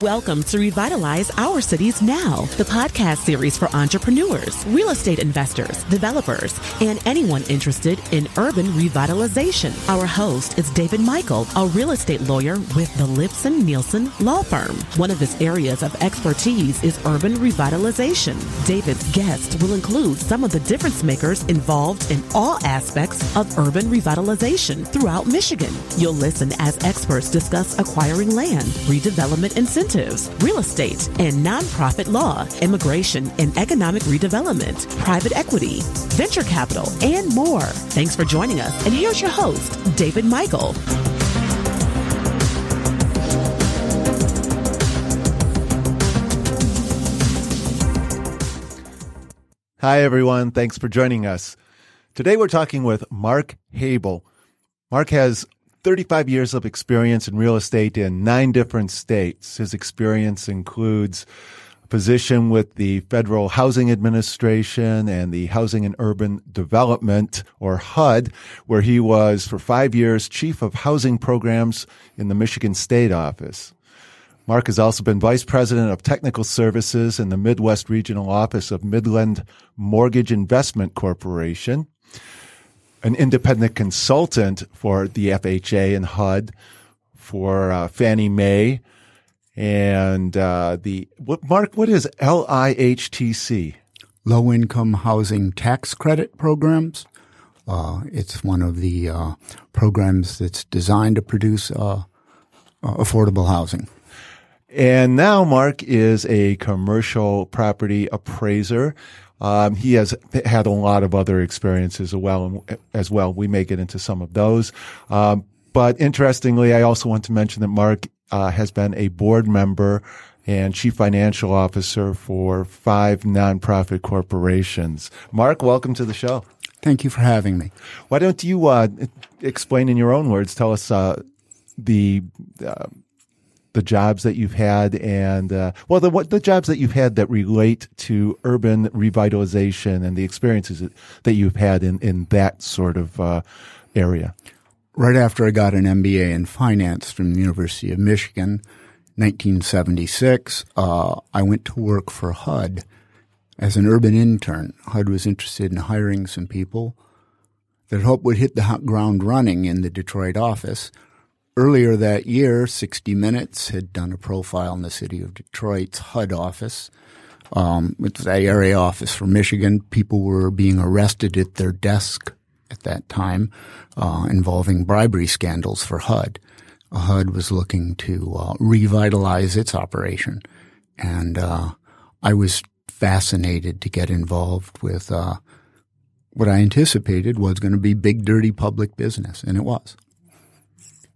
Welcome to Revitalize Our Cities Now, the podcast series for entrepreneurs, real estate investors, developers, and anyone interested in urban revitalization. Our host is David Michael, a real estate lawyer with the Lipson Neilson Law Firm. One of his areas of expertise is urban revitalization. David's guests will include some of the difference makers involved in all aspects of urban revitalization throughout Michigan. You'll listen as experts discuss acquiring land, redevelopment incentives, real estate and nonprofit law, immigration and economic redevelopment, private equity, venture capital, and more. Thanks for joining us. And here's your host, David Michael. Hi, everyone. Thanks for joining us. Today we're talking with Mark Habel. Mark has 35 years of experience in real estate in nine different states. His experience includes a position with the Federal Housing Administration and the Housing and Urban Development, or HUD, where he was for five years chief of housing programs in the Michigan State Office. Mark has also been vice president of technical services in the Midwest Regional Office of Midland Mortgage Investment Corporation an independent consultant for the FHA and HUD, for uh, Fannie Mae, and uh, the what, Mark. What is LIHTC? Low Income Housing Tax Credit Programs. Uh, it's one of the uh, programs that's designed to produce uh, uh, affordable housing. And now Mark is a commercial property appraiser. Um, he has had a lot of other experiences as well, as well. We may get into some of those. Um, but interestingly, I also want to mention that Mark uh, has been a board member and chief financial officer for five nonprofit corporations. Mark, welcome to the show. Thank you for having me. Why don't you uh, explain in your own words? Tell us uh, the uh, the jobs that you've had and uh, well the what the jobs that you've had that relate to urban revitalization and the experiences that you've had in in that sort of uh, area. Right after I got an MBA in finance from the University of Michigan, 1976, uh, I went to work for HUD as an urban intern. HUD was interested in hiring some people that hope would hit the ground running in the Detroit office Earlier that year, 60 Minutes had done a profile in the city of Detroit's HUD office. Um, it's the area office for Michigan. People were being arrested at their desk at that time uh, involving bribery scandals for HUD. HUD was looking to uh, revitalize its operation. And uh, I was fascinated to get involved with uh, what I anticipated was going to be big, dirty public business, and it was.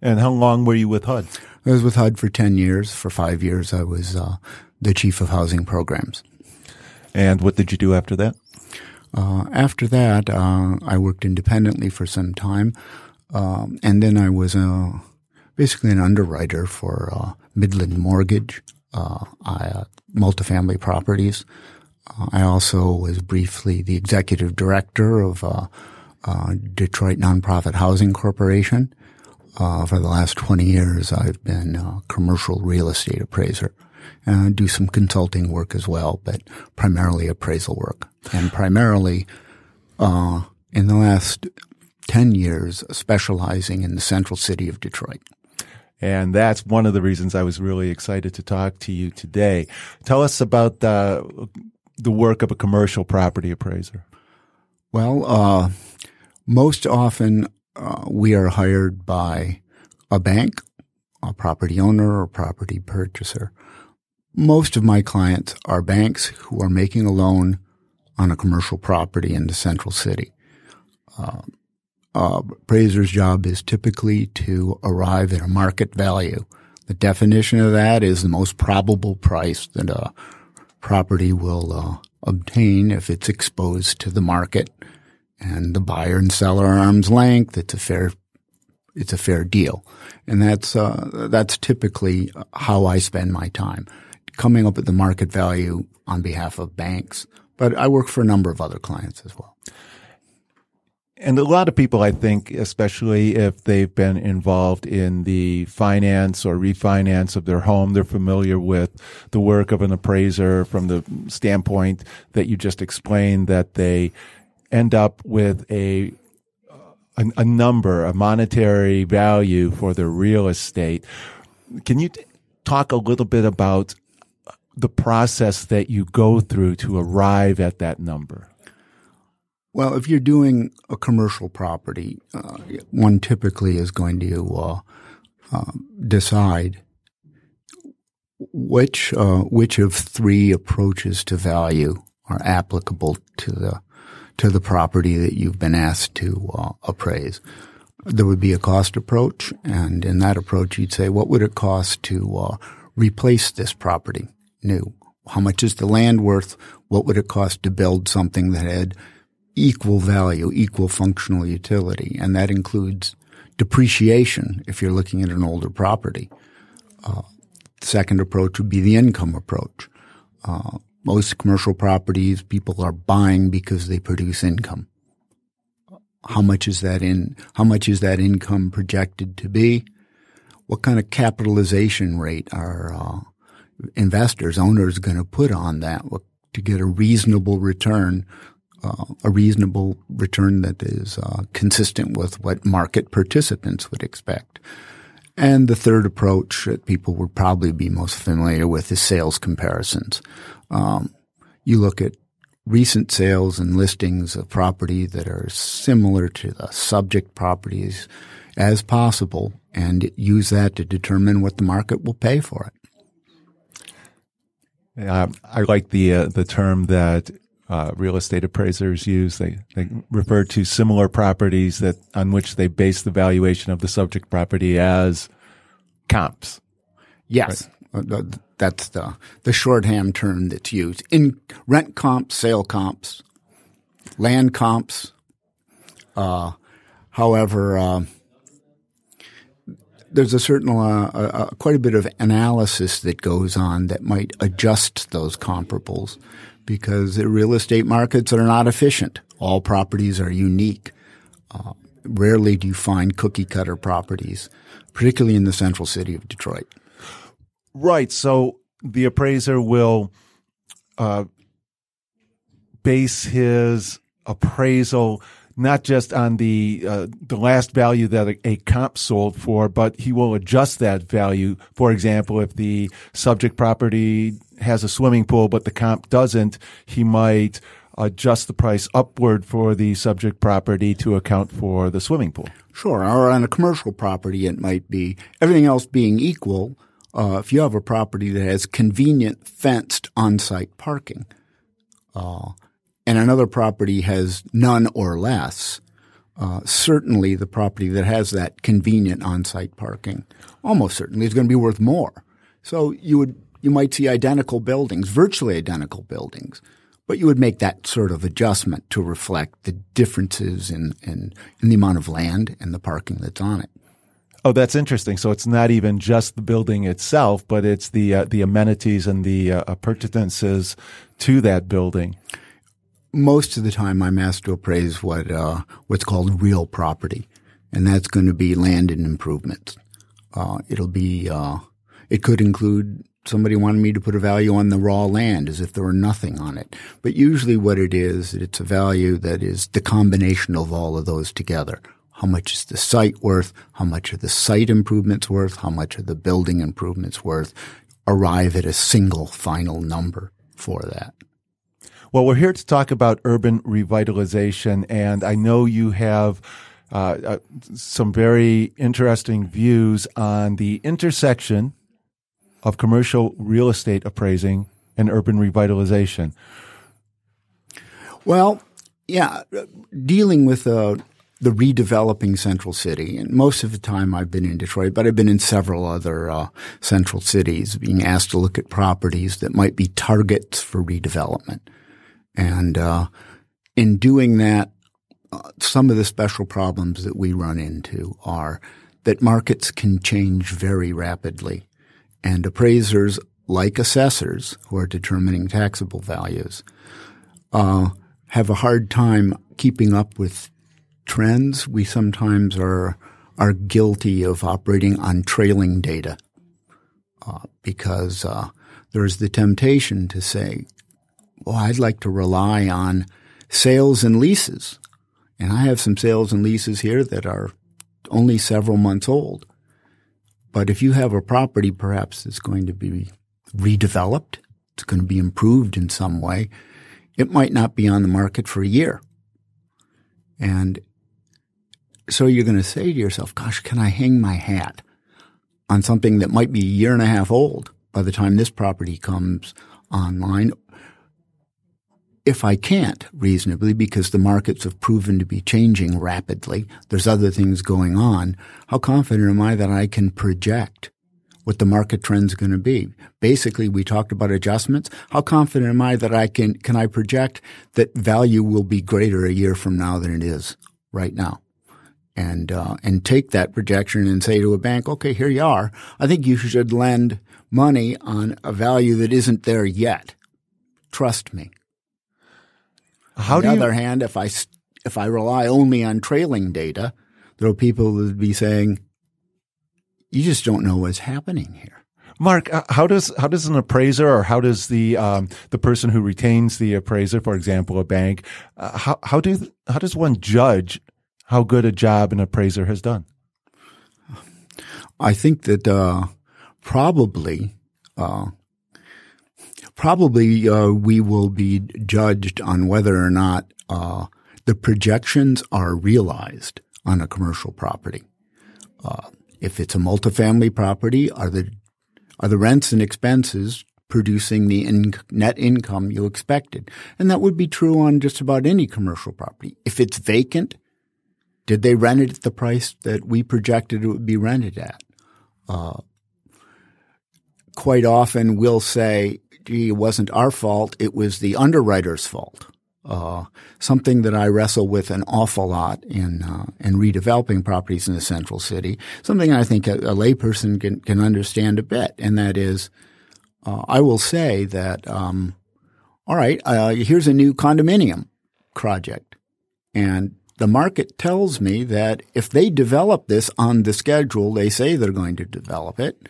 And how long were you with HUD? I was with HUD for 10 years. For five years, I was uh, the chief of housing programs. And what did you do after that? Uh, after that, uh, I worked independently for some time. Um, and then I was uh, basically an underwriter for uh, Midland Mortgage, uh, I, multifamily properties. I also was briefly the executive director of Detroit Nonprofit Housing Corporation. Uh, for the last 20 years, I've been a commercial real estate appraiser. And I do some consulting work as well, but primarily appraisal work. And primarily, uh, in the last 10 years, specializing in the central city of Detroit. And that's one of the reasons I was really excited to talk to you today. Tell us about the, the work of a commercial property appraiser. Well, uh, most often uh, we are hired by a bank, a property owner, or property purchaser. Most of my clients are banks who are making a loan on a commercial property in the central city. Uh, uh, appraiser's job is typically to arrive at a market value. The definition of that is the most probable price that a property will uh, obtain if it's exposed to the market and the buyer and seller are arm's length. It's a fair, it's a fair deal. And that's, uh, that's typically how I spend my time coming up with the market value on behalf of banks. But I work for a number of other clients as well. and a lot of people, I think, especially if they've been involved in the finance or refinance of their home, they're familiar with the work of an appraiser from the standpoint that you just explained that they end up with a a, a number, a monetary value for their real estate. Can you t- talk a little bit about the process that you go through to arrive at that number? Well, if you're doing a commercial property, uh, one typically is going to uh, uh, decide which uh, which of three approaches to value are applicable to the to the property that you've been asked to uh, appraise. There would be a cost approach, and in that approach, you'd say, what would it cost to uh, replace this property new? How much is the land worth? What would it cost to build something that had equal value, equal functional utility, and that includes depreciation if you're looking at an older property. Uh, second approach would be the income approach. Uh, most commercial properties people are buying because they produce income. How much is that in? How much is that income projected to be? What kind of capitalization rate are uh, investors, owners, going to put on that to get a reasonable return uh, a reasonable return that is uh, consistent with what market participants would expect. And the third approach that people would probably be most familiar with is sales comparisons. Um, you look at recent sales and listings of property that are similar to the subject properties as possible and use that to determine what the market will pay for it. Uh, I like the uh, the term that uh, real estate appraisers use. They they refer to similar properties that on which they base the valuation of the subject property as comps. Yes, right? That's the the shorthand term that's used in rent comps, sale comps, land comps. Uh, however, uh, there's a certain uh, quite a bit of analysis that goes on that might adjust those comparables because the real estate markets are not efficient. All properties are unique. Uh, rarely do you find cookie cutter properties, particularly in the central city of Detroit. Right. So the appraiser will uh, base his appraisal not just on the uh, the last value that a, a, comp sold for, but he will adjust that value. For example, if the subject property has a swimming pool, but the comp doesn't, he might adjust the price upward for the subject property to account for the swimming pool. Sure. Or on a commercial property, it might be everything else being equal. Uh, if you have a property that has convenient fenced on-site parking, uh, and another property has none or less, uh, certainly the property that has that convenient on-site parking almost certainly is going to be worth more. So you would you might see identical buildings, virtually identical buildings, but you would make that sort of adjustment to reflect the differences in, in, in the amount of land and the parking that's on it. Oh, that's interesting. So it's not even just the building itself, but it's the uh, the amenities and the uh, appurtenances to that building. Most of the time, I'm asked to appraise what uh, what's called real property, and that's going to be land and improvements. Uh, it'll be uh, it could include somebody wanted me to put a value on the raw land as if there were nothing on it. But usually what it is, it's a value that is the combination of all of those together. How much is the site worth? How much are the site improvements worth? How much are the building improvements worth? Arrive at a single final number for that. Well, we're here to talk about urban revitalization, and I know you have uh, uh, some very interesting views on the intersection of commercial real estate appraising and urban revitalization? Well, yeah, dealing with uh, the redeveloping central city, and most of the time I've been in Detroit, but I've been in several other uh, central cities, being asked to look at properties that might be targets for redevelopment, and uh, in doing that, uh, some of the special problems that we run into are that markets can change very rapidly and appraisers, like assessors who are determining taxable values, uh, have a hard time keeping up with trends, we sometimes are are guilty of operating on trailing data uh, because uh, there's the temptation to say, "Well, I'd like to rely on sales and leases," and I have some sales and leases here that are only several months old. But if you have a property, perhaps that's going to be redeveloped, it's going to be improved in some way, it might not be on the market for a year. And so you're going to say to yourself, gosh, can I hang my hat on something that might be a year and a half old by the time this property comes online? If I can't reasonably, because the markets have proven to be changing rapidly, there's other things going on, how confident am I that I can project what the market trend's going to be. Basically, we talked about adjustments. How confident am I that I can, can I project that value will be greater a year from now than it is right now? And, uh, and take that projection and say to a bank, okay, here you are. I think you should lend money on a value that isn't there yet. Trust me. How on the you, other hand, if I, if I rely only on trailing data, there are people who would be saying, you just don't know what's happening here. Mark, uh, how does how does an appraiser or how does the um, the person who retains the appraiser, for example, a bank, uh, how how do how does one judge how good a job an appraiser has done? I think that uh, probably uh, probably uh, we will be judged on whether or not uh, the projections are realized on a commercial property. Uh, if it's a multifamily property, are the are the rents and expenses producing the in, net income you expected? And that would be true on just about any commercial property. If it's vacant, did they rent it at the price that we projected it would be rented at? Uh, quite often we'll say, gee, it wasn't our fault, it was the underwriter's fault. Uh, something that I wrestle with an awful lot in uh, in redeveloping properties in the central city. Something I think a, a layperson can can understand a bit, and that is, uh, I will say that, um, all right, uh, here's a new condominium project, and the market tells me that if they develop this on the schedule they say they're going to develop it,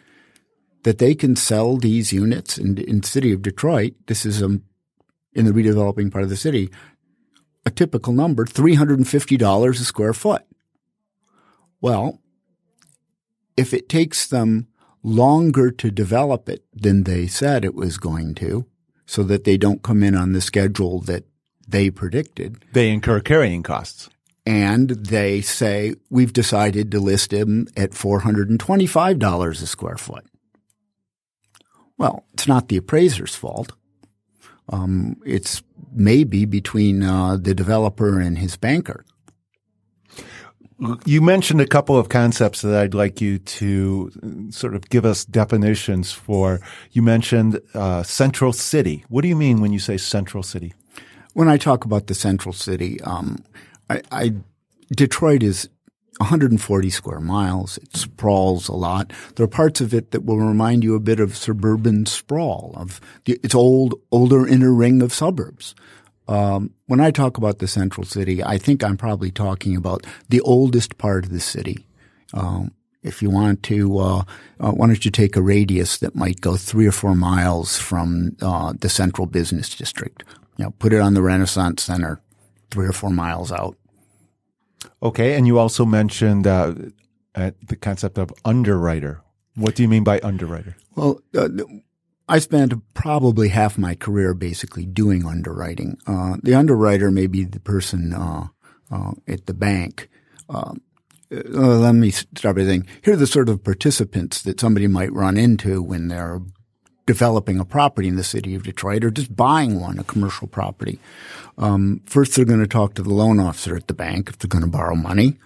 that they can sell these units in, in the city of Detroit. This is a in the redeveloping part of the city, a typical number, $350 a square foot. Well, if it takes them longer to develop it than they said it was going to, so that they don't come in on the schedule that they predicted. They incur carrying costs. And they say, we've decided to list him at $425 a square foot. Well, it's not the appraiser's fault. Um, it's maybe between uh, the developer and his banker. You mentioned a couple of concepts that I'd like you to sort of give us definitions for. You mentioned uh, central city. What do you mean when you say central city? When I talk about the central city, um, I, I, Detroit is 140 square miles. It sprawls a lot. There are parts of it that will remind you a bit of suburban sprawl of the, its old, older inner ring of suburbs. Um, when I talk about the central city, I think I'm probably talking about the oldest part of the city. Um, if you want to, uh, uh, why don't you take a radius that might go three or four miles from uh, the central business district? You know, put it on the Renaissance Center, three or four miles out. Okay, and you also mentioned uh, the concept of underwriter. What do you mean by underwriter? Well, uh, I spent probably half my career basically doing underwriting. Uh, the underwriter may be the person uh, uh, at the bank. Uh, let me start by saying here are the sort of participants that somebody might run into when they're developing a property in the city of Detroit or just buying one, a commercial property. Um, first, they're going to talk to the loan officer at the bank if they're going to borrow money.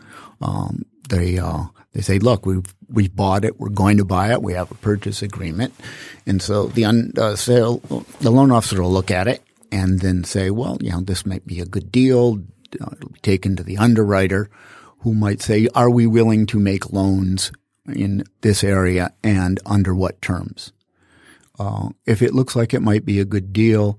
Um, they uh, they say, "Look, we've we bought it. We're going to buy it. We have a purchase agreement." And so the un, uh, sale, the loan officer will look at it and then say, "Well, you know, this might be a good deal." Uh, it'll be taken to the underwriter, who might say, "Are we willing to make loans in this area and under what terms?" Uh, if it looks like it might be a good deal,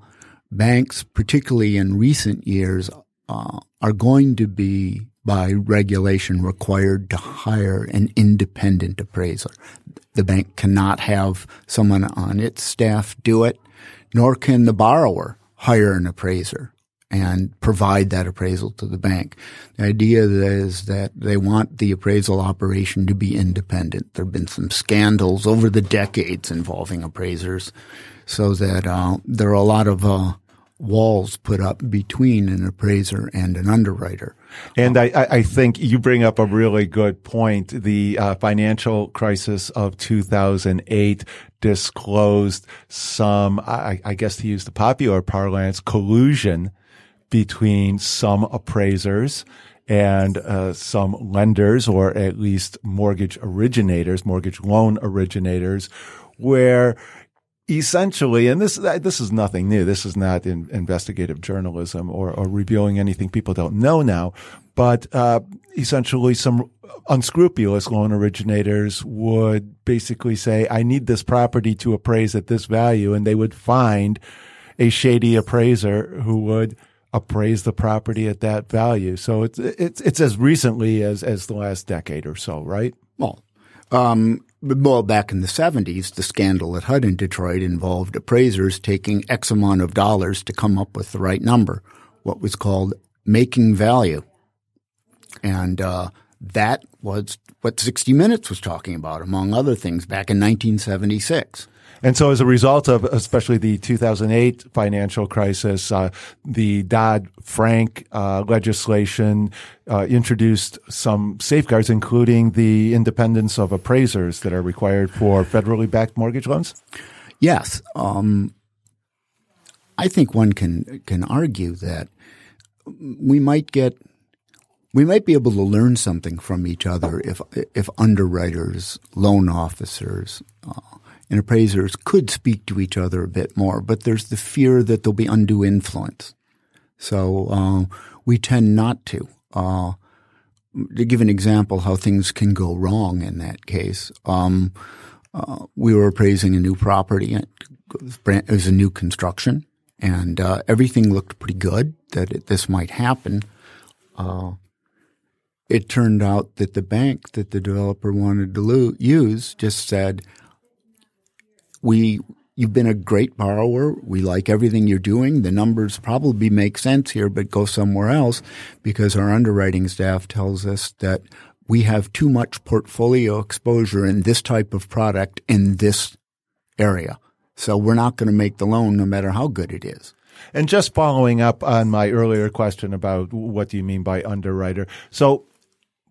banks, particularly in recent years, uh, are going to be by regulation required to hire an independent appraiser. The bank cannot have someone on its staff do it, nor can the borrower hire an appraiser and provide that appraisal to the bank. The idea is that they want the appraisal operation to be independent. There have been some scandals over the decades involving appraisers so that uh, there are a lot of uh, walls put up between an appraiser and an underwriter. And I, I think you bring up a really good point. The uh, financial crisis of 2008 disclosed some, I, I guess to use the popular parlance, collusion between some appraisers and uh, some lenders, or at least mortgage originators, mortgage loan originators, where essentially, and this this is nothing new. This is not in investigative journalism or, or revealing anything people don't know now. But uh, essentially, some unscrupulous loan originators would basically say, "I need this property to appraise at this value," and they would find a shady appraiser who would appraise the property at that value. So it's it's it's as recently as as the last decade or so, right? Well, um, well, back in the seventies, the scandal at HUD in Detroit involved appraisers taking X amount of dollars to come up with the right number, what was called making value, and uh, that was what 60 Minutes was talking about, among other things, back in 1976. And so, as a result of especially the 2008 financial crisis, uh, the Dodd Frank uh, legislation uh, introduced some safeguards, including the independence of appraisers that are required for federally backed mortgage loans. Yes, um, I think one can can argue that we might get we might be able to learn something from each other if if underwriters, loan officers, uh, and appraisers could speak to each other a bit more, but there's the fear that there'll be undue influence. So uh, we tend not to. Uh, to give an example how things can go wrong in that case, um, uh, we were appraising a new property. It was a new construction, and uh, everything looked pretty good that it, this might happen. Uh, it turned out that the bank that the developer wanted to lo- use just said, we you've been a great borrower. We like everything you're doing. The numbers probably make sense here, but go somewhere else because our underwriting staff tells us that we have too much portfolio exposure in this type of product in this area. So we're not going to make the loan no matter how good it is. And just following up on my earlier question about what do you mean by underwriter? So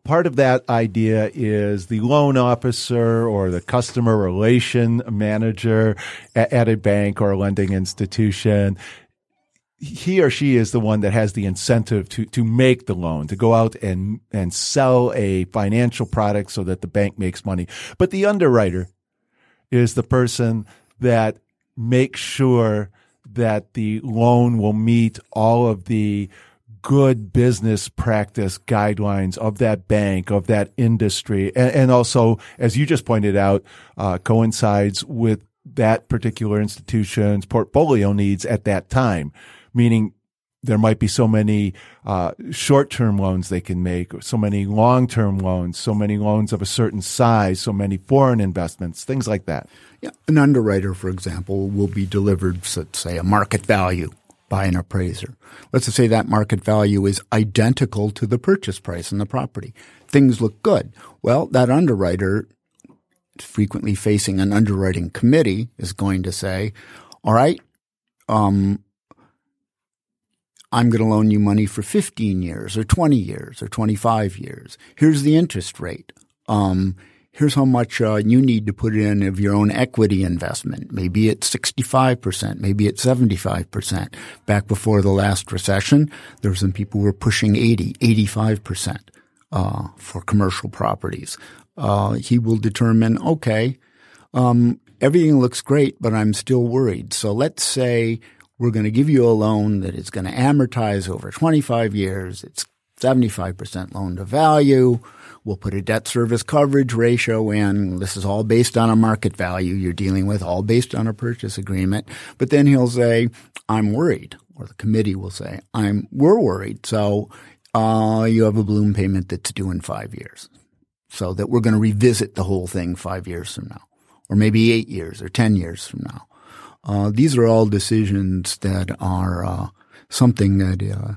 part of that idea is the loan officer or the customer relation manager at, a bank or a lending institution he or she is the one that has the incentive to to make the loan, to go out and and sell a financial product so that the bank makes money. But the underwriter is the person that makes sure that the loan will meet all of the good business practice guidelines of that bank, of that industry, and, and also, as you just pointed out, uh, coincides with that particular institution's portfolio needs at that time. Meaning, there might be so many uh, short-term loans they can make, or so many long-term loans, so many loans of a certain size, so many foreign investments, things like that. Yeah, an underwriter, for example, will be delivered, say, a market value by an appraiser. Let's say that market value is identical to the purchase price in the property. Things look good. Well, that underwriter, frequently facing an underwriting committee, is going to say, all right, um, I'm going to loan you money for 15 years or 20 years or 25 years. Here's the interest rate. Um, here's how much uh, you need to put in of your own equity investment. Maybe it's 65%, maybe it's 75%. Back before the last recession, there were some people who were pushing 80, 85% uh, for commercial properties. Uh, he will determine, okay, um, everything looks great, but I'm still worried. So let's say we're going to give you a loan that is going to amortize over 25 years. It's 75% loan to value. We'll put a debt service coverage ratio in. This is all based on a market value you're dealing with, all based on a purchase agreement. But then he'll say, I'm worried, or the committee will say, I'm, we're worried. So, uh, you have a balloon payment that's due in five years. So that we're going to revisit the whole thing five years from now, or maybe eight years or 10 years from now. Uh, these are all decisions that are uh, something that uh,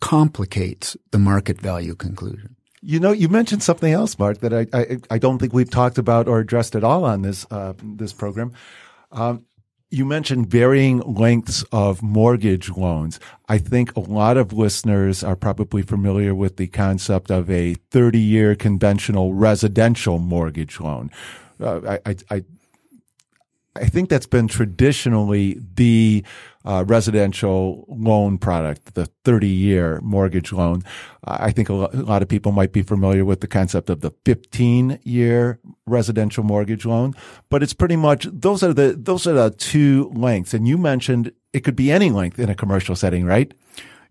complicates the market value conclusion. You know, you mentioned something else, Mark, that I, I, I don't think we've talked about or addressed at all on this uh, this program. Um, you mentioned varying lengths of mortgage loans. I think a lot of listeners are probably familiar with the concept of a 30 year conventional residential mortgage loan. Uh, I, I, I think that's been traditionally the uh, residential loan product, the 30 year mortgage loan. I think a lot of people might be familiar with the concept of the 15 year residential mortgage loan, but it's pretty much those are the those are the two lengths. And you mentioned it could be any length in a commercial setting, right?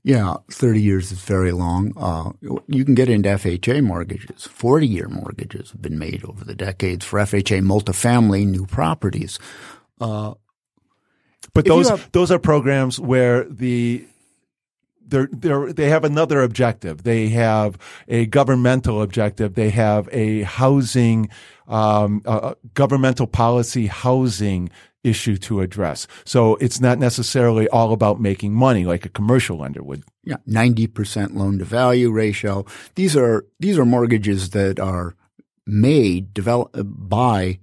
Yeah, 30 years is very long. Uh, you can get into FHA mortgages. 40 year mortgages have been made over the decades for FHA multifamily new properties. Uh, but those have, those are programs where the they're, they're, they have another objective. They have a governmental objective. They have a housing, um, a governmental policy housing issue to address. So it's not necessarily all about making money like a commercial lender would. Yeah, 90% loan to value ratio. These are these are mortgages that are made develop by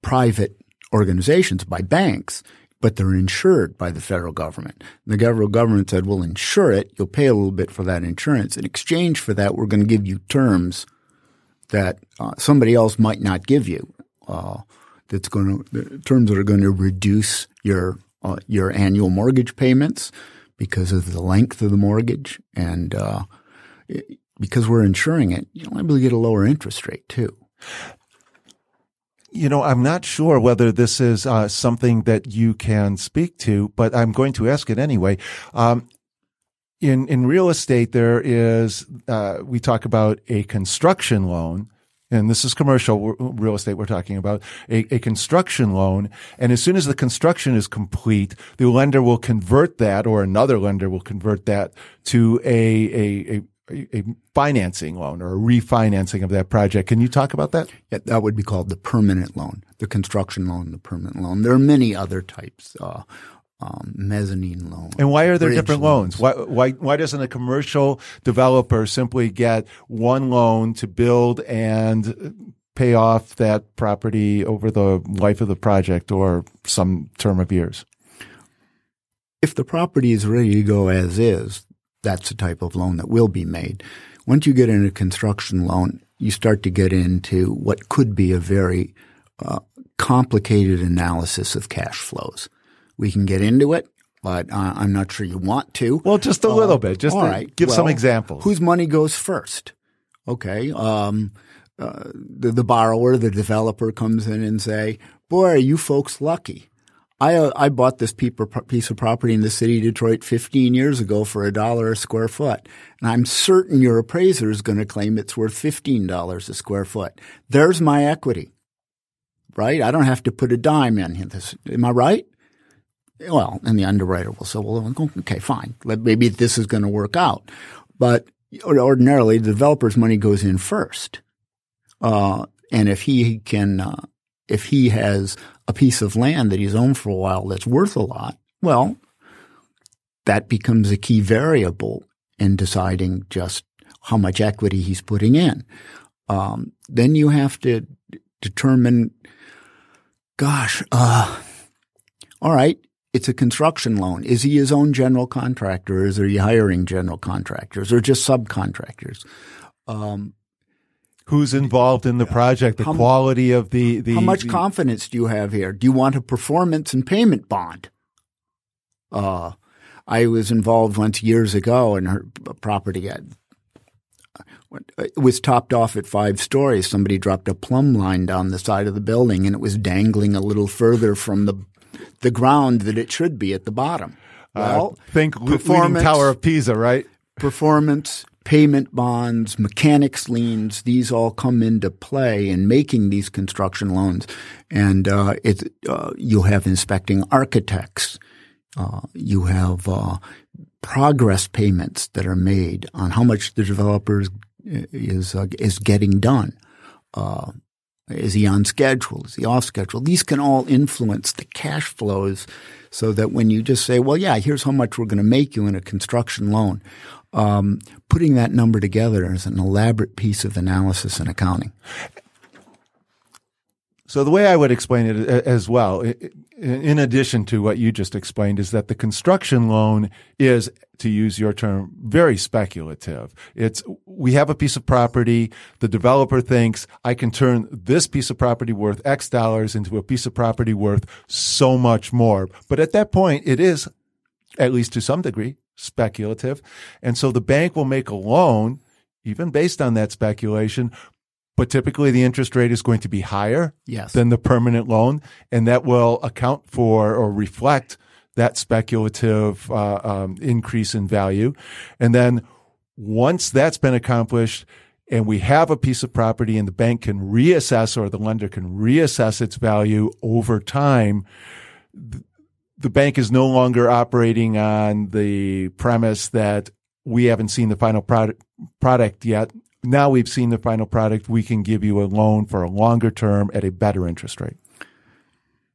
private organizations, by banks, but they're insured by the federal government. The federal government said, "We'll insure it. You'll pay a little bit for that insurance. In exchange for that, we're going to give you terms that uh, somebody else might not give you." Uh, that's going to terms that are going to reduce your uh, your annual mortgage payments because of the length of the mortgage and uh, it, because we're insuring it, you'll able to get a lower interest rate too. You know, I'm not sure whether this is uh, something that you can speak to, but I'm going to ask it anyway. Um, in in real estate, there is uh, we talk about a construction loan, and this is commercial real estate we're talking about, a, a, construction loan. And as soon as the construction is complete, the lender will convert that or another lender will convert that to a, a, a, a financing loan or a refinancing of that project. Can you talk about that? Yeah, that would be called the permanent loan, the construction loan, the permanent loan. There are many other types. Uh, um, mezzanine loan. And why are there different loans? loans? Why, why, why doesn't a commercial developer simply get one loan to build and pay off that property over the life of the project or some term of years? If the property is ready to go as is, that's the type of loan that will be made. Once you get into construction loan, you start to get into what could be a very uh, complicated analysis of cash flows. We can get into it, but uh, I'm not sure you want to. Well, just a uh, little bit. Just give well, some examples. Whose money goes first? Okay. Um, uh, the, the borrower, the developer comes in and say, boy, are you folks lucky. I, uh, I bought this piece of property in the city of Detroit 15 years ago for a dollar a square foot. And I'm certain your appraiser is going to claim it's worth $15 a square foot. There's my equity, right? I don't have to put a dime in this. Am I right? Well, and the underwriter will say, well, okay, fine. Maybe this is going to work out. But ordinarily, the developer's money goes in first. Uh, and if he can, uh, if he has a piece of land that he's owned for a while that's worth a lot, well, that becomes a key variable in deciding just how much equity he's putting in. Um, then you have to determine, gosh, uh, all right, it's a construction loan. Is he his own general contractor? Or is he hiring general contractors or just subcontractors? Um, Who's involved in the project? The how, quality of the, the how much the, confidence do you have here? Do you want a performance and payment bond? Uh, I was involved once years ago in her property. Had, it was topped off at five stories. Somebody dropped a plumb line down the side of the building, and it was dangling a little further from the the ground that it should be at the bottom. Uh, well, uh, think performance, Tower of Pisa, right? Performance, payment bonds, mechanics liens, these all come into play in making these construction loans. And uh, it, uh, you have inspecting architects. Uh, you have uh, progress payments that are made on how much the developer is is, uh, is getting done. Uh, is he on schedule? Is he off schedule? These can all influence the cash flows so that when you just say, well, yeah, here's how much we're going to make you in a construction loan, um, putting that number together is an elaborate piece of analysis and accounting. So the way I would explain it as well, in addition to what you just explained, is that the construction loan is, to use your term, very speculative. It's, we have a piece of property. The developer thinks I can turn this piece of property worth X dollars into a piece of property worth so much more. But at that point, it is, at least to some degree, speculative. And so the bank will make a loan even based on that speculation, but typically the interest rate is going to be higher yes. than the permanent loan, and that will account for or reflect that speculative uh, um, increase in value. And then once that's been accomplished, and we have a piece of property, and the bank can reassess or the lender can reassess its value over time. The bank is no longer operating on the premise that we haven't seen the final product product yet now we've seen the final product, we can give you a loan for a longer term at a better interest rate.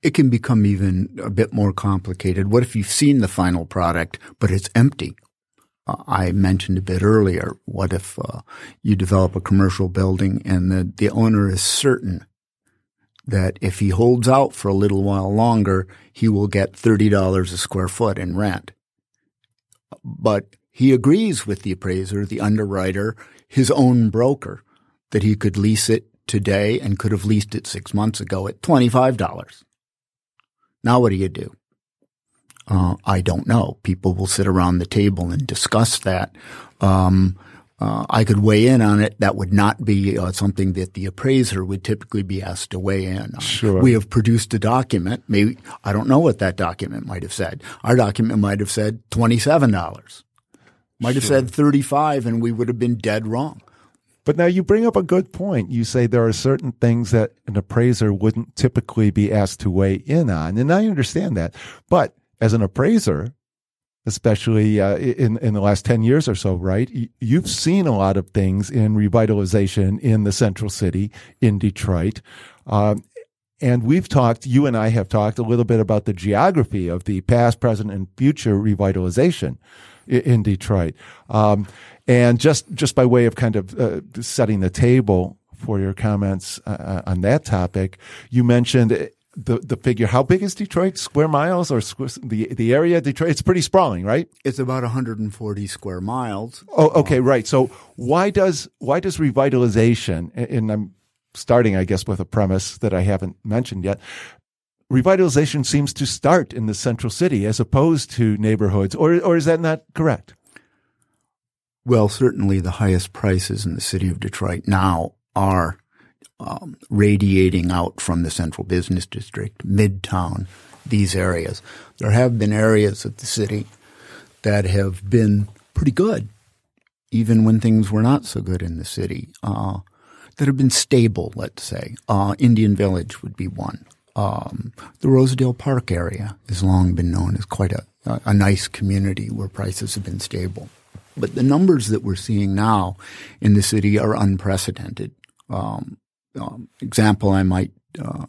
It can become even a bit more complicated. What if you've seen the final product, but it's empty? I mentioned a bit earlier. What if uh, you develop a commercial building and the, the owner is certain that if he holds out for a little while longer, he will get $30 a square foot in rent. But he agrees with the appraiser, the underwriter, his own broker that he could lease it today and could have leased it six months ago at $25. Now what do you do? Uh, I don't know. People will sit around the table and discuss that. Um, uh, I could weigh in on it. That would not be uh, something that the appraiser would typically be asked to weigh in on. Sure. We have produced a document. Maybe I don't know what that document might have said. Our document might have said twenty-seven dollars. Might have said 35 and we would have been dead wrong. But now you bring up a good point. You say there are certain things that an appraiser wouldn't typically be asked to weigh in on. And I understand that. But as an appraiser, especially uh, in, in the last 10 years or so, right? You've seen a lot of things in revitalization in the central city, in Detroit. Um, and we've talked, you and I have talked a little bit about the geography of the past, present, and future revitalization in Detroit. Um, and just just by way of kind of uh, setting the table for your comments uh on that topic, you mentioned the the figure. How big is Detroit? Square miles or the the area? Detroit. It's pretty sprawling, right? It's about 140 square miles. Oh, okay, right. So why does why does revitalization? And I'm starting, I guess, with a premise that I haven't mentioned yet revitalization seems to start in the central city as opposed to neighborhoods, or, or is that not correct? Well, certainly the highest prices in the city of Detroit now are um, radiating out from the central business district, midtown, these areas. There have been areas of the city that have been pretty good, even when things were not so good in the city, uh, that have been stable, let's say. Uh, Indian Village would be one. Um, the Rosedale Park area has long been known as quite a, a, nice community where prices have been stable. But the numbers that we're seeing now in the city are unprecedented. Um, um, example I might uh,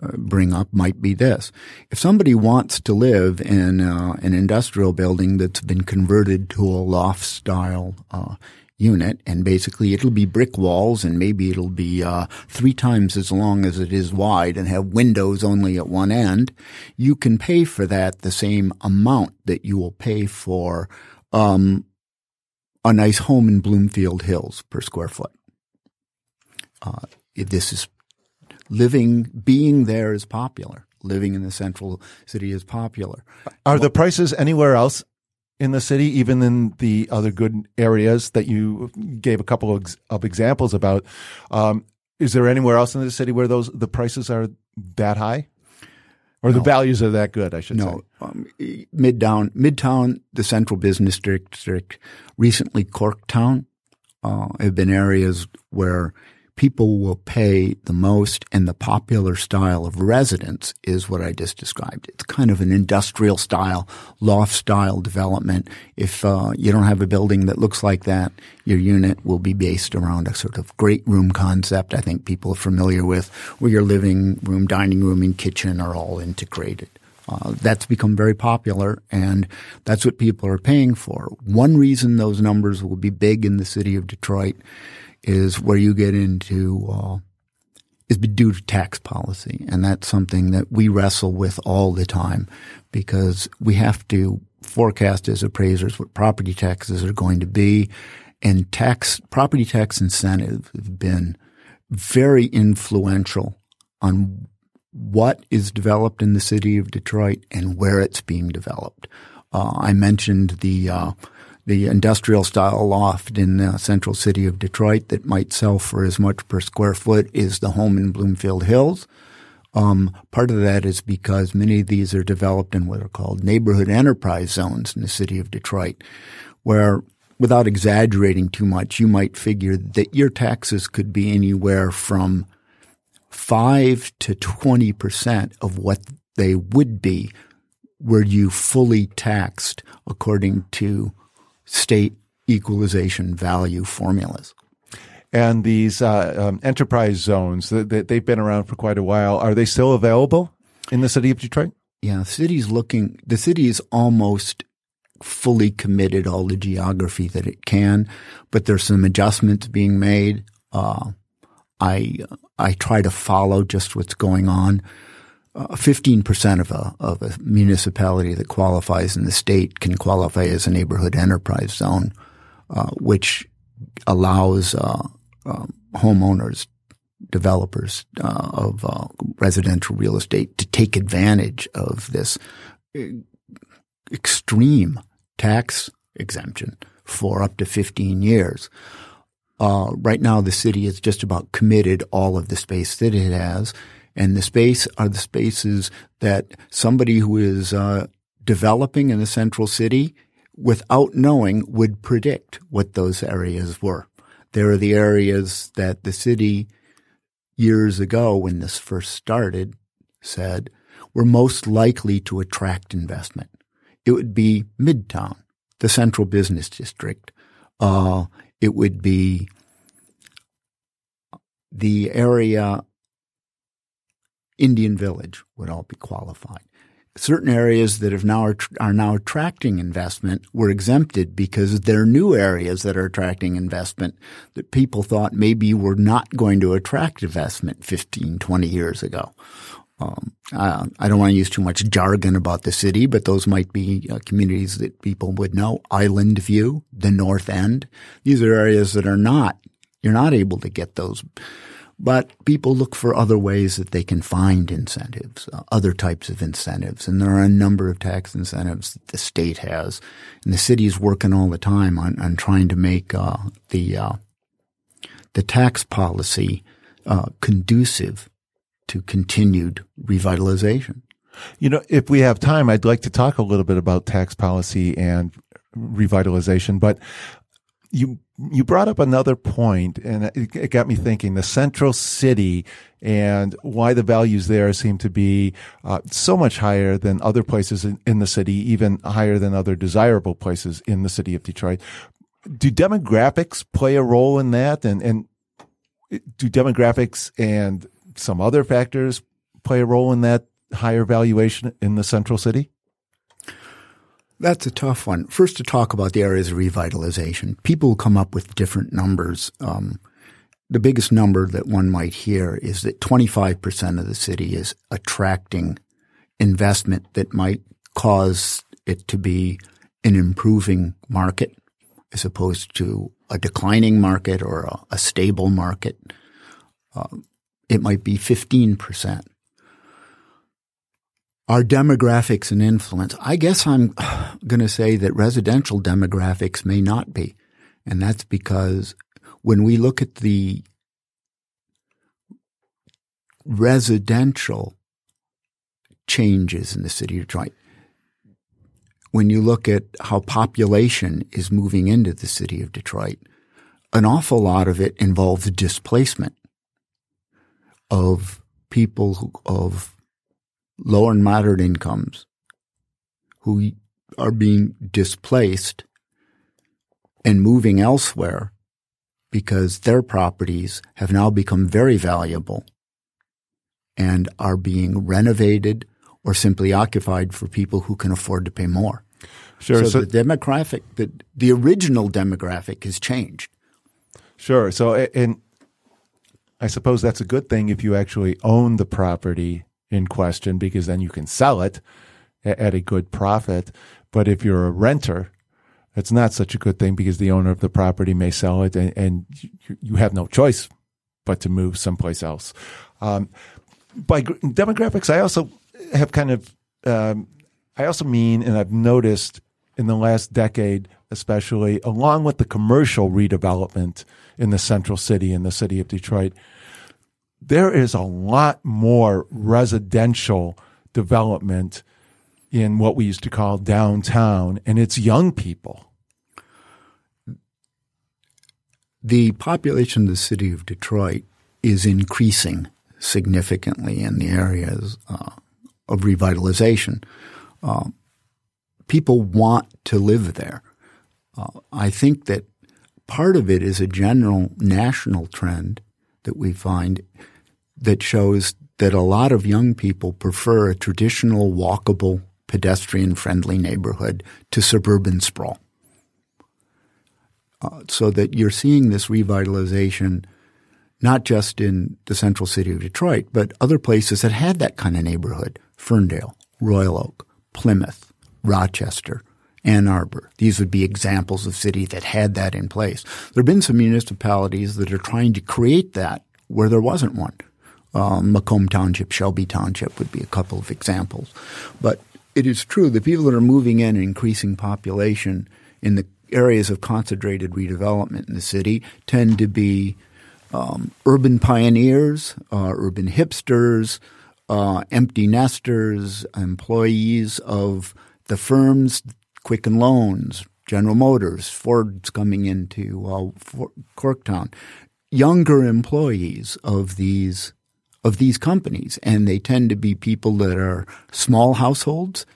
uh, bring up might be this. If somebody wants to live in uh, an industrial building that's been converted to a loft style uh, unit, and basically it'll be brick walls, and maybe it'll be uh, three times as long as it is wide, and have windows only at one end. You can pay for that the same amount that you will pay for um, a nice home in Bloomfield Hills per square foot. Uh, this is living, being there is popular. Living in the central city is popular. Are well, the prices anywhere else in the city, even in the other good areas that you gave a couple of, of examples about. Um, is there anywhere else in the city where those the prices are that high, or no. the values are that good? I should no. say. Um, Midtown, Midtown, the central business district, recently Corktown, uh, have been areas where people will pay the most and the popular style of residence is what I just described. It's kind of an industrial style, loft style development. If uh, you don't have a building that looks like that, your unit will be based around a sort of great room concept I think people are familiar with, where your living room, dining room, and kitchen are all integrated. Uh, that's become very popular, and that's what people are paying for. One reason those numbers will be big in the city of Detroit is where you get into uh, is due to tax policy, and that's something that we wrestle with all the time because we have to forecast as appraisers what property taxes are going to be, and tax property tax incentives have been very influential on what is developed in the city of Detroit and where it's being developed. Uh, I mentioned the uh, the industrial style loft in the central city of Detroit that might sell for as much per square foot is the home in Bloomfield Hills. Um, part of that is because many of these are developed in what are called neighborhood enterprise zones in the city of Detroit, where without exaggerating too much, you might figure that your taxes could be anywhere from five to 20% of what they would be were you fully taxed according to state equalization value formulas. And these uh, um, enterprise zones, they, they've been around for quite a while. Are they still available in the city of Detroit? Yeah, the city's looking, the city is almost fully committed all the geography that it can, but there's some adjustments being made. Uh, I, I try to follow just what's going on fifteen percent of a of a municipality that qualifies in the state can qualify as a neighborhood enterprise zone, uh, which allows uh, um, homeowners, developers uh, of uh, residential real estate to take advantage of this extreme tax exemption for up to fifteen years. Uh, right now, the city has just about committed all of the space that it has and the space are the spaces that somebody who is uh, developing in the central city without knowing would predict what those areas were. There are the areas that the city years ago when this first started said were most likely to attract investment. It would be Midtown, the central business district. Uh, it would be the area Indian Village would all be qualified. Certain areas that have now are now attracting investment were exempted because they're new areas that are attracting investment that people thought maybe were not going to attract investment 15, 20 years ago. Um, I, I, don't want to use too much jargon about the city, but those might be uh, communities that people would know. Islandview, the North End. These are areas that are not, you're not able to get those but people look for other ways that they can find incentives, uh, other types of incentives. And there are a number of tax incentives that the state has. And the city is working all the time on, on trying to make uh, the, uh, the tax policy uh, conducive to continued revitalization. You know, if we have time, I'd like to talk a little bit about tax policy and revitalization, but you you brought up another point and it, it, got me thinking the central city and why the values there seem to be uh, so much higher than other places in, in, the city even higher than other desirable places in the city of detroit. Do demographics play a role in that? And and do demographics and some other factors play a role in that higher valuation in the central city that's a tough one. First, to talk about the areas of revitalization. People come up with different numbers. Um, the biggest number that one might hear is that 25% of the city is attracting investment that might cause it to be an improving market as opposed to a declining market or a, a stable market. Uh, it might be 15% our demographics and influence. I guess I'm going to say that residential demographics may not be. And that's because when we look at the residential changes in the city of Detroit, when you look at how population is moving into the city of Detroit, an awful lot of it involves displacement of people who, of low and moderate incomes who are being displaced and moving elsewhere because their properties have now become very valuable and are being renovated or simply occupied for people who can afford to pay more. Sure. So, so the demographic, the, the original demographic has changed. Sure. So, and I suppose that's a good thing if you actually own the property in question because then you can sell it at a good profit. But if you're a renter, it's not such a good thing because the owner of the property may sell it and, and you have no choice but to move someplace else. Um, by demographics, I also have kind of, um, I also mean, and I've noticed in the last decade, especially along with the commercial redevelopment in the central city, in the city of Detroit, there is a lot more residential development in what we used to call downtown, and it's young people. The population of the city of Detroit is increasing significantly in the areas uh, of revitalization. Uh, people want to live there. Uh, I think that part of it is a general national trend that we find that shows that a lot of young people prefer a traditional walkable pedestrian friendly neighborhood to suburban sprawl. Uh, so that you're seeing this revitalization not just in the central city of Detroit, but other places that had that kind of neighborhood Ferndale, Royal Oak, Plymouth, Rochester, Ann Arbor. These would be examples of cities that had that in place. There have been some municipalities that are trying to create that where there wasn't one. Um, Macomb Township, Shelby Township would be a couple of examples. But it is true the people that are moving in and increasing population in the areas of concentrated redevelopment in the city tend to be um, urban pioneers, uh, urban hipsters, uh, empty nesters, employees of the firms, Quicken Loans, General Motors, Ford's coming into uh, Corktown, younger employees of these of these companies, and they tend to be people that are small households.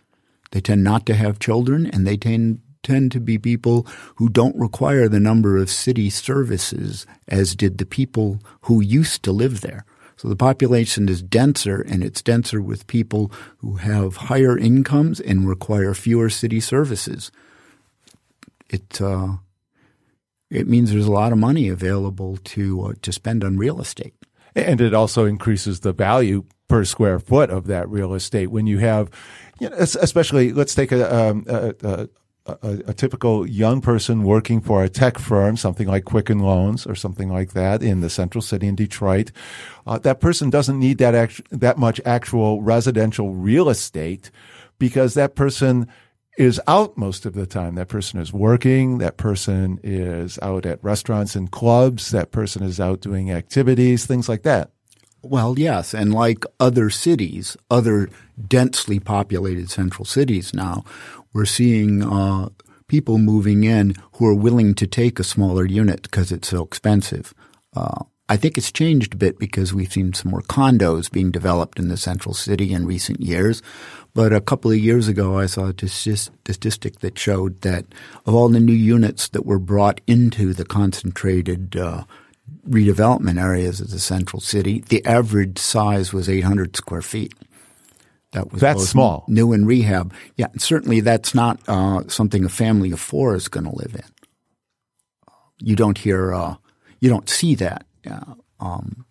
They tend not to have children, and they tend tend to be people who don't require the number of city services as did the people who used to live there. So the population is denser, and it's denser with people who have higher incomes and require fewer city services. It uh, it means there's a lot of money available to uh, to spend on real estate. And it also increases the value per square foot of that real estate when you have, you know, especially let's take a, um, a, a, a, typical young person working for a tech firm, something like Quicken Loans or something like that in the central city in Detroit. Uh, that person doesn't need that act- that much actual residential real estate because that person is out most of the time. That person is working. That person is out at restaurants and clubs. That person is out doing activities, things like that. Well, yes. And like other cities, other densely populated central cities now, we're seeing uh, people moving in who are willing to take a smaller unit because it's so expensive. Uh, I think it's changed a bit because we've seen some more condos being developed in the central city in recent years. But a couple of years ago, I saw a statistic that showed that of all the new units that were brought into the concentrated uh, redevelopment areas of the central city, the average size was 800 square feet. That was that's small, new and rehab. Yeah, certainly that's not uh, something a family of four is going to live in. You don't hear, uh, you don't see that uh, um,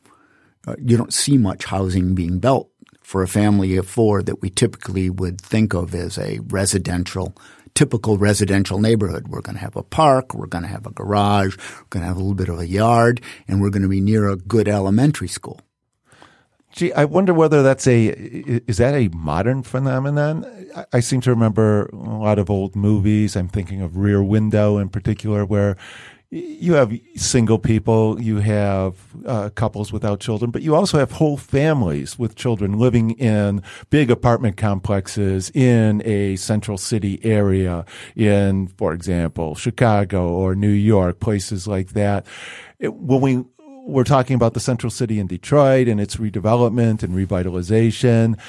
uh, you don't see much housing being built for a family of four that we typically would think of as a residential, typical residential neighborhood. We're going to have a park, we're going to have a garage, we're going to have a little bit of a yard, and we're going to be near a good elementary school. Gee, I wonder whether that's a is that a modern phenomenon? I seem to remember a lot of old movies. I'm thinking of Rear Window in particular, where you have single people, you have uh, couples without children, but you also have whole families with children living in big apartment complexes in a central city area in, for example, Chicago or New York, places like that. It, when we we're talking about the central city in Detroit and its redevelopment and revitalization.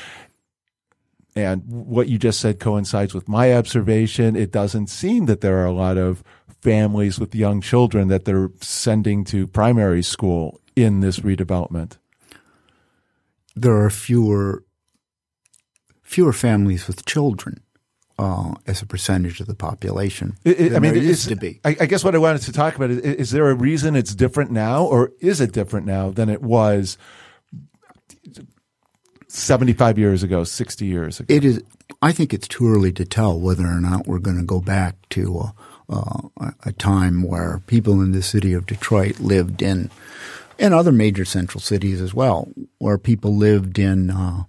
And what you just said coincides with my observation. It doesn't seem that there are a lot of families with young children that they're sending to primary school in this redevelopment. There are fewer fewer families with children uh, as a percentage of the population. It, I mean, it used to be. I, I, guess what I wanted to talk about is, is there a reason it's different now, or is it different now than it was 75 years ago, 60 years ago? It is. I think it's too early to tell whether or not we're going to go back to uh, a time where people in the city of Detroit lived in, and other major central cities as well, where people lived in uh,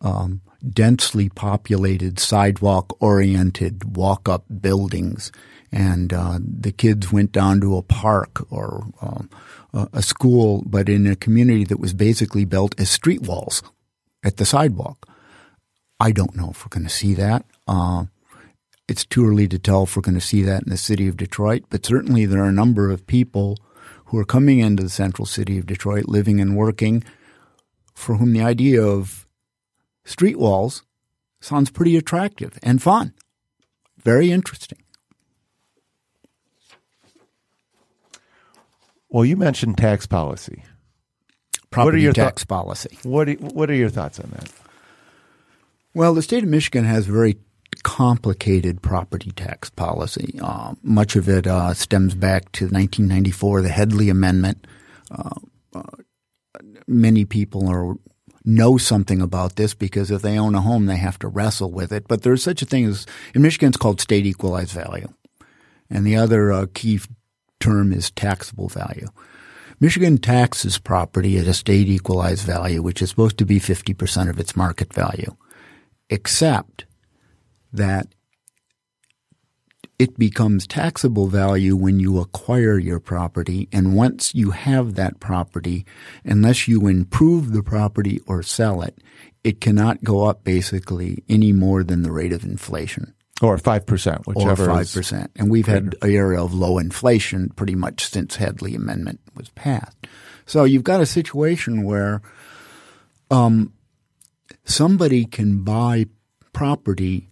um, densely populated, sidewalk oriented, walk up buildings. And uh, the kids went down to a park or um, a school, but in a community that was basically built as street walls at the sidewalk. I don't know if we're going to see that. Uh, it's too early to tell if we're going to see that in the city of Detroit, but certainly there are a number of people who are coming into the central city of Detroit, living and working, for whom the idea of street walls sounds pretty attractive and fun. Very interesting. Well, you mentioned tax policy. Property what are your tax th- policy. What are, what are your thoughts on that? Well, the state of Michigan has very complicated property tax policy. Uh, much of it uh, stems back to 1994, the Headlee Amendment. Uh, uh, many people are know something about this because if they own a home, they have to wrestle with it. But there's such a thing as in Michigan, it's called state equalized value, and the other uh, key term is taxable value. Michigan taxes property at a state equalized value, which is supposed to be 50% of its market value, except that it becomes taxable value when you acquire your property. And once you have that property, unless you improve the property or sell it, it cannot go up basically any more than the rate of inflation. Or 5%, whichever. Or 5%. And we've had a area of low inflation pretty much since Headlee Amendment was passed. So you've got a situation where um, somebody can buy property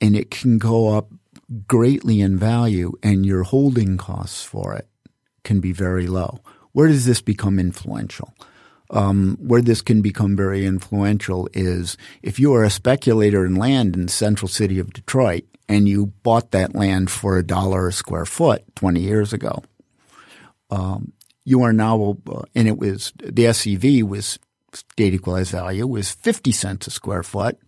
and it can go up greatly in value and your holding costs for it can be very low. Where does this become influential? Um, where this can become very influential is if you are a speculator in land in the central city of Detroit and you bought that land for a dollar a square foot 20 years ago, um, you are now, uh, and it was, the SEV was state equalized value was 50 cents a square foot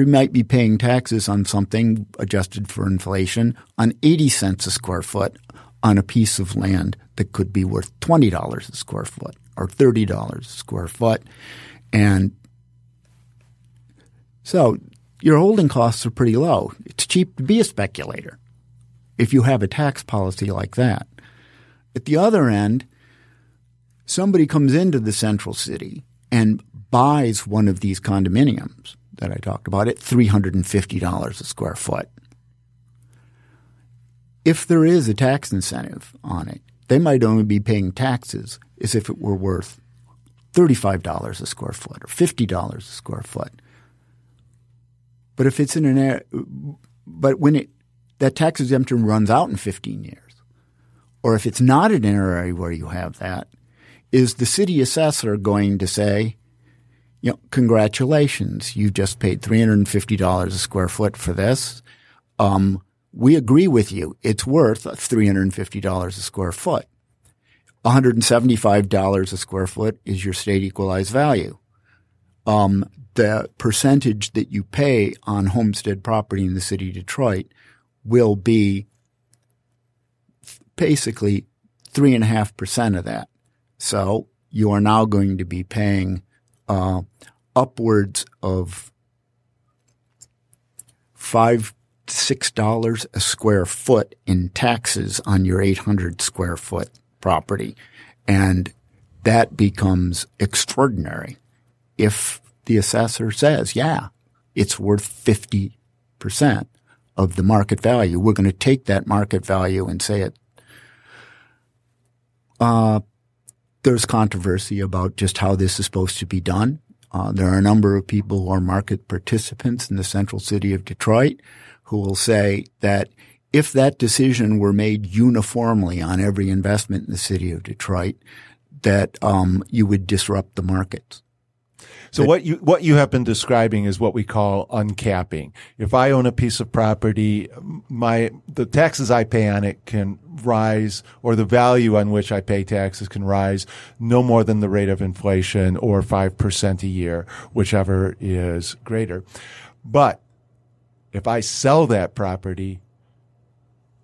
you might be paying taxes on something adjusted for inflation on 80 cents a square foot on a piece of land that could be worth $20 a square foot or $30 a square foot. And so your holding costs are pretty low. It's cheap to be a speculator if you have a tax policy like that. At the other end, somebody comes into the central city and buys one of these condominiums that I talked about at $350 a square foot. If there is a tax incentive on it, they might only be paying taxes as if it were worth $35 a square foot or $50 a square foot. But if it's in an but when it, that tax exemption runs out in 15 years, or if it's not in an area where you have that, is the city assessor going to say, you know, congratulations, you just paid $350 a square foot for this. Um, we agree with you. It's worth $350 a square foot. $175 a square foot is your state equalized value. Um, the percentage that you pay on homestead property in the city of Detroit will be basically three and a half percent of that. So you are now going to be paying uh, upwards of five six dollars a square foot in taxes on your 800 square foot property. And that becomes extraordinary. If the assessor says yeah it's worth 50% of the market value we're going to take that market value and say it uh, there's controversy about just how this is supposed to be done. Uh, there are a number of people who are market participants in the central city of Detroit who will say that if that decision were made uniformly on every investment in the city of Detroit, that um, you would disrupt the markets. So what you what you have been describing is what we call uncapping. If I own a piece of property, my the taxes I pay on it can rise, or the value on which I pay taxes can rise no more than the rate of inflation, or five percent a year, whichever is greater. But if I sell that property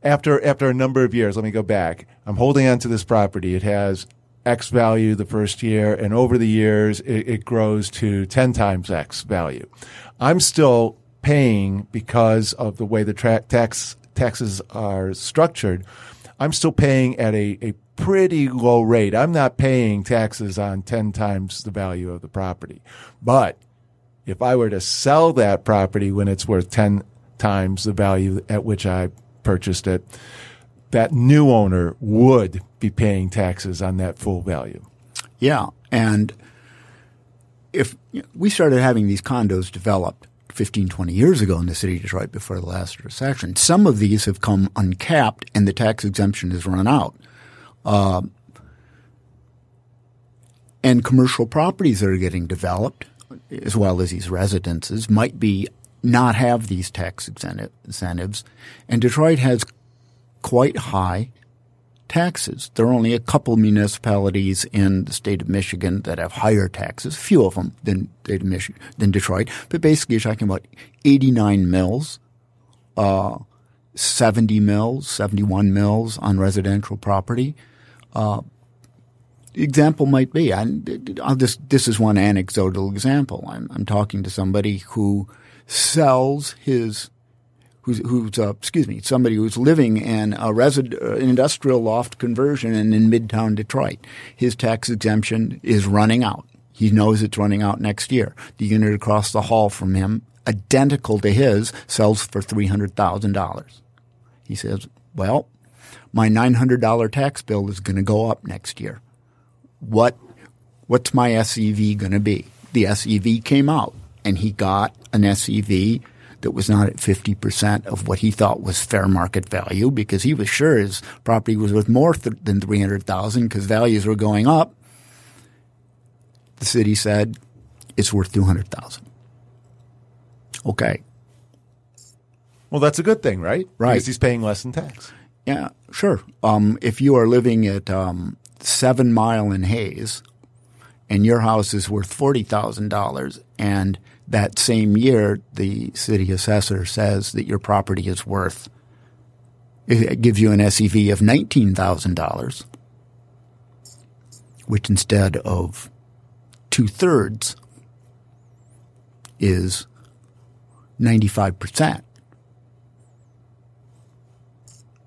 after after a number of years, let me go back. I'm holding on to this property. It has X value the first year, and over the years, it, it grows to 10 times X value. I'm still paying because of the way the tra- tax taxes are structured. I'm still paying at a, a pretty low rate. I'm not paying taxes on 10 times the value of the property. But if I were to sell that property when it's worth 10 times the value at which I purchased it, that new owner would be paying taxes on that full value. Yeah. And if we started having these condos developed 15, 20 years ago in the city of Detroit before the last recession, some of these have come uncapped and the tax exemption has run out. Uh, and commercial properties that are getting developed, as well as these residences, might be not have these tax incentives. And Detroit has quite high taxes. There are only a couple municipalities in the state of Michigan that have higher taxes, few of them than, than Detroit. But basically, you're talking about 89 mills, uh, 70 mills, 71 mills on residential property. Uh, example might be, will just, this is one anecdotal example. I'm, I'm talking to somebody who sells his who's, who's uh, excuse me, somebody who's living in a resid- uh, industrial loft conversion in, in Midtown Detroit. His tax exemption is running out. He knows it's running out next year. The unit across the hall from him, identical to his, sells for three hundred thousand dollars. He says, "Well, my nine hundred dollar tax bill is going to go up next year. What, what's my SEV going to be?" The SEV came out, and he got an SEV that was not at 50% of what he thought was fair market value because he was sure his property was worth more th- than 300,000 because values were going up. The city said it's worth 200,000. Okay. Well, that's a good thing, right? Right. Because he's paying less in tax. Yeah, sure. Um, if you are living at um, Seven Mile in Hayes and your house is worth $40,000 and – that same year, the city assessor says that your property is worth, it gives you an SEV of $19,000, which instead of two thirds is 95%.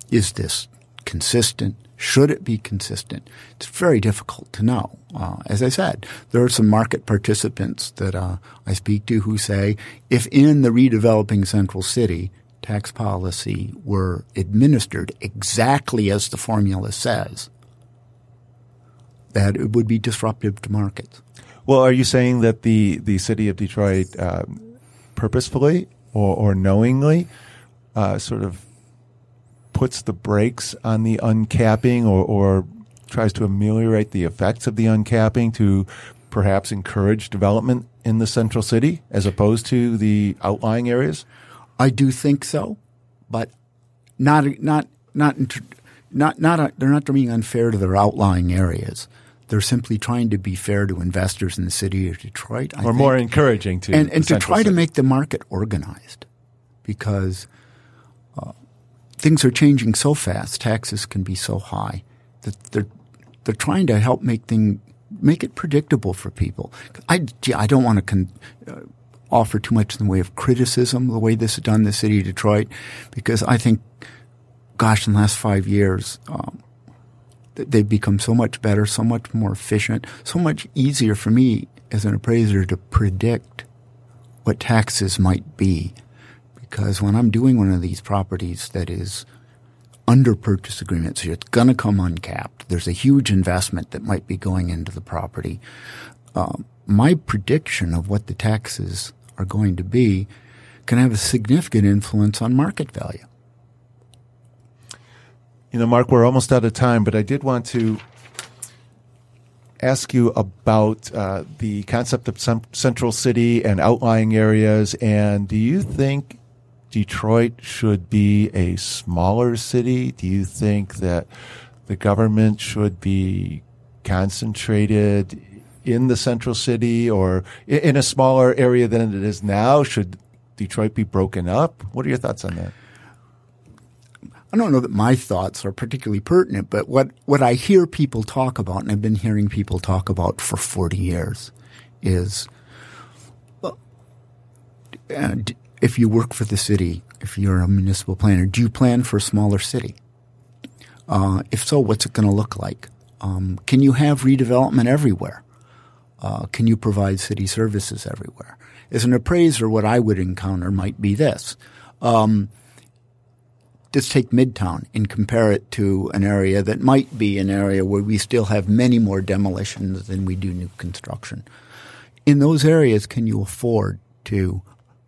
Is this consistent? Should it be consistent? It's very difficult to know. Uh, as I said, there are some market participants that uh, I speak to who say if in the redeveloping central city tax policy were administered exactly as the formula says, that it would be disruptive to markets. Well, are you saying that the, the city of Detroit uh, purposefully or, or knowingly uh, sort of puts the brakes on the uncapping or, or tries to ameliorate the effects of the uncapping to perhaps encourage development in the central city as opposed to the outlying areas? I do think so, but not not not not not a, they're not being unfair to their outlying areas. They're simply trying to be fair to investors in the city of Detroit, I or think. more encouraging to and, and to try city. to make the market organized, because things are changing so fast, taxes can be so high that they're they're trying to help make thing make it predictable for people. I gee, I don't want to con, uh, offer too much in the way of criticism the way this is done in the city of Detroit because I think, gosh, in the last five years. Um, they've become so much better, so much more efficient, so much easier for me as an appraiser to predict what taxes might be because when I'm doing one of these properties that is under purchase agreements. So it's going to come uncapped. There's a huge investment that might be going into the property. Um, my prediction of what the taxes are going to be can have a significant influence on market value. You know, Mark, we're almost out of time, but I did want to ask you about uh, the concept of central city and outlying areas. And do you think Detroit should be a smaller city? Do you think that the government should be concentrated in the central city or in a smaller area than it is now? Should Detroit be broken up? What are your thoughts on that? I don't know that my thoughts are particularly pertinent, but what, what I hear people talk about, and I've been hearing people talk about for 40 years, is well, uh, if you work for the city, if you're a municipal planner, do you plan for a smaller city? Uh, if so, what's it going to look like? Um, can you have redevelopment everywhere? Uh, can you provide city services everywhere? As an appraiser, what I would encounter might be this. Um, just take Midtown and compare it to an area that might be an area where we still have many more demolitions than we do new construction. In those areas, can you afford to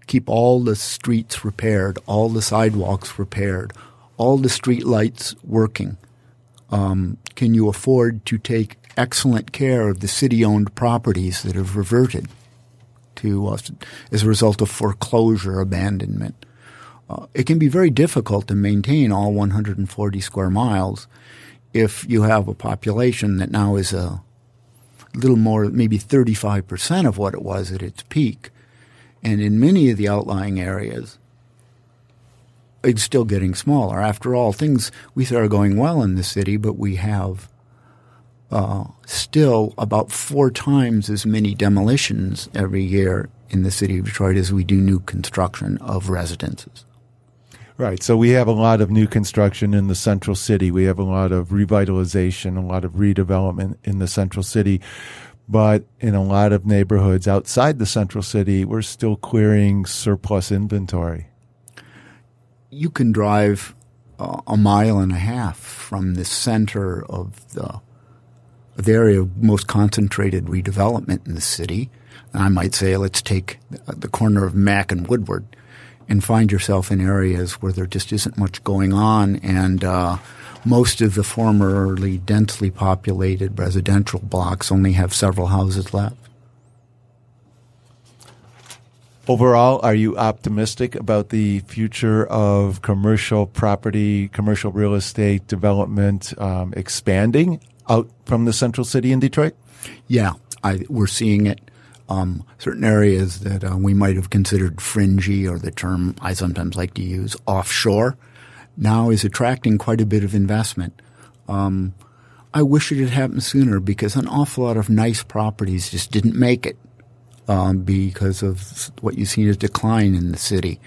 keep all the streets repaired, all the sidewalks repaired, all the street lights working? Um, can you afford to take excellent care of the city-owned properties that have reverted to us as a result of foreclosure, abandonment? Uh, it can be very difficult to maintain all 140 square miles if you have a population that now is a little more, maybe 35% of what it was at its peak. And in many of the outlying areas, it's still getting smaller. After all, things we say are going well in the city, but we have uh, still about four times as many demolitions every year in the city of Detroit as we do new construction of residences. Right. So we have a lot of new construction in the central city. We have a lot of revitalization, a lot of redevelopment in the central city. But in a lot of neighborhoods outside the central city, we're still clearing surplus inventory. You can drive uh, a mile and a half from the center of the, the area of most concentrated redevelopment in the city. And I might say, let's take the corner of Mack and Woodward and find yourself in areas where there just isn't much going on and uh, most of the formerly densely populated residential blocks only have several houses left. Overall, are you optimistic about the future of commercial property, commercial real estate development um, expanding out from the central city in Detroit? Yeah, I, we're seeing it um, certain areas that uh, we might have considered fringy, or the term I sometimes like to use, offshore, now is attracting quite a bit of investment. Um, I wish it had happened sooner because an awful lot of nice properties just didn't make it um, because of what you've seen as decline in the city.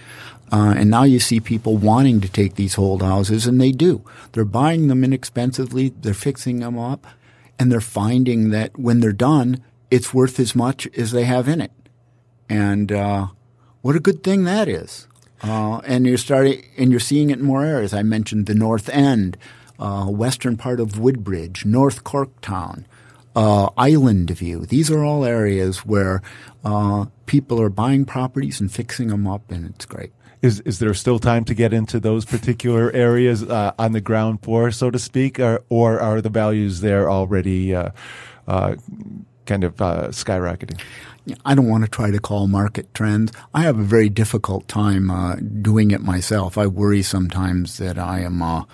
Uh, and now you see people wanting to take these old houses, and they do. They're buying them inexpensively, they're fixing them up, and they're finding that when they're done, it's worth as much as they have in it. And uh, what a good thing that is. Uh, and you're starting, and you're seeing it in more areas. I mentioned the North End, uh, western part of Woodbridge, North Corktown, uh, Islandview. These are all areas where uh, people are buying properties and fixing them up, and it's great. Is is there still time to get into those particular areas uh, on the ground floor, so to speak, or, or are the values there already? kind of uh, skyrocketing? I don't want to try to call market trends. I have a very difficult time uh, doing it myself. I worry sometimes that I am uh,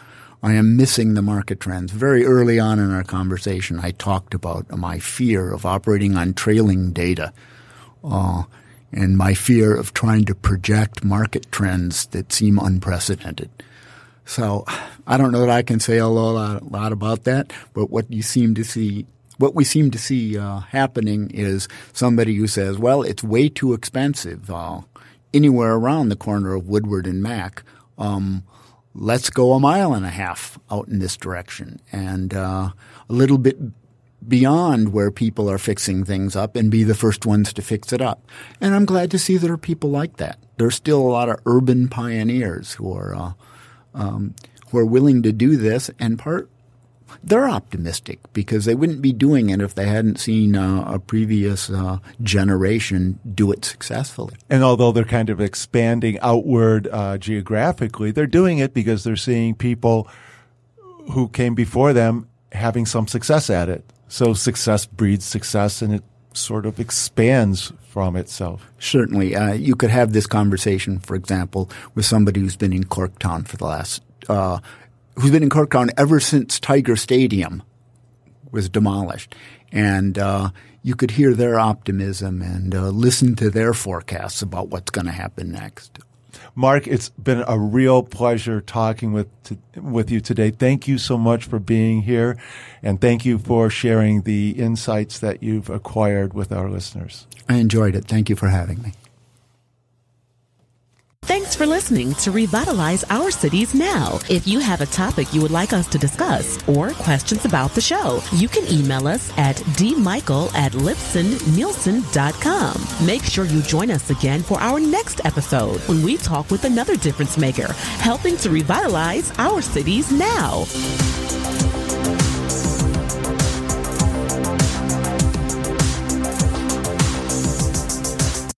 I am missing the market trends. Very early on in our conversation, I talked about my fear of operating on trailing data. Uh, and my fear of trying to project market trends that seem unprecedented. So I don't know that I can say a lot, a lot about that, but what you seem to see what we seem to see uh, happening is somebody who says, well, it's way too expensive uh, anywhere around the corner of Woodward and Mack. Um, let's go a mile and a half out in this direction and uh, a little bit beyond where people are fixing things up and be the first ones to fix it up. And I'm glad to see there are people like that. There's still a lot of urban pioneers who are uh, um, who are willing to do this, and part they're optimistic because they wouldn't be doing it if they hadn't seen uh, a previous uh, generation do it successfully. And although they're kind of expanding outward uh, geographically, they're doing it because they're seeing people who came before them having some success at it. So success breeds success and it sort of expands from itself. Certainly. Uh, you could have this conversation, for example, with somebody who's been in Corktown for the last uh, who's been in Corktown ever since Tiger Stadium was demolished. And uh, you could hear their optimism and uh, listen to their forecasts about what's going to happen next. Mark, it's been a real pleasure talking with to, with you today. Thank you so much for being here, and thank you for sharing the insights that you've acquired with our listeners. I enjoyed it. Thank you for having me. Thanks for listening to Revitalize Our Cities Now. If you have a topic you would like us to discuss or questions about the show, you can email us at dmichael at lipsonneilson.com. Make sure you join us again for our next episode when we talk with another difference maker, helping to revitalize our cities now.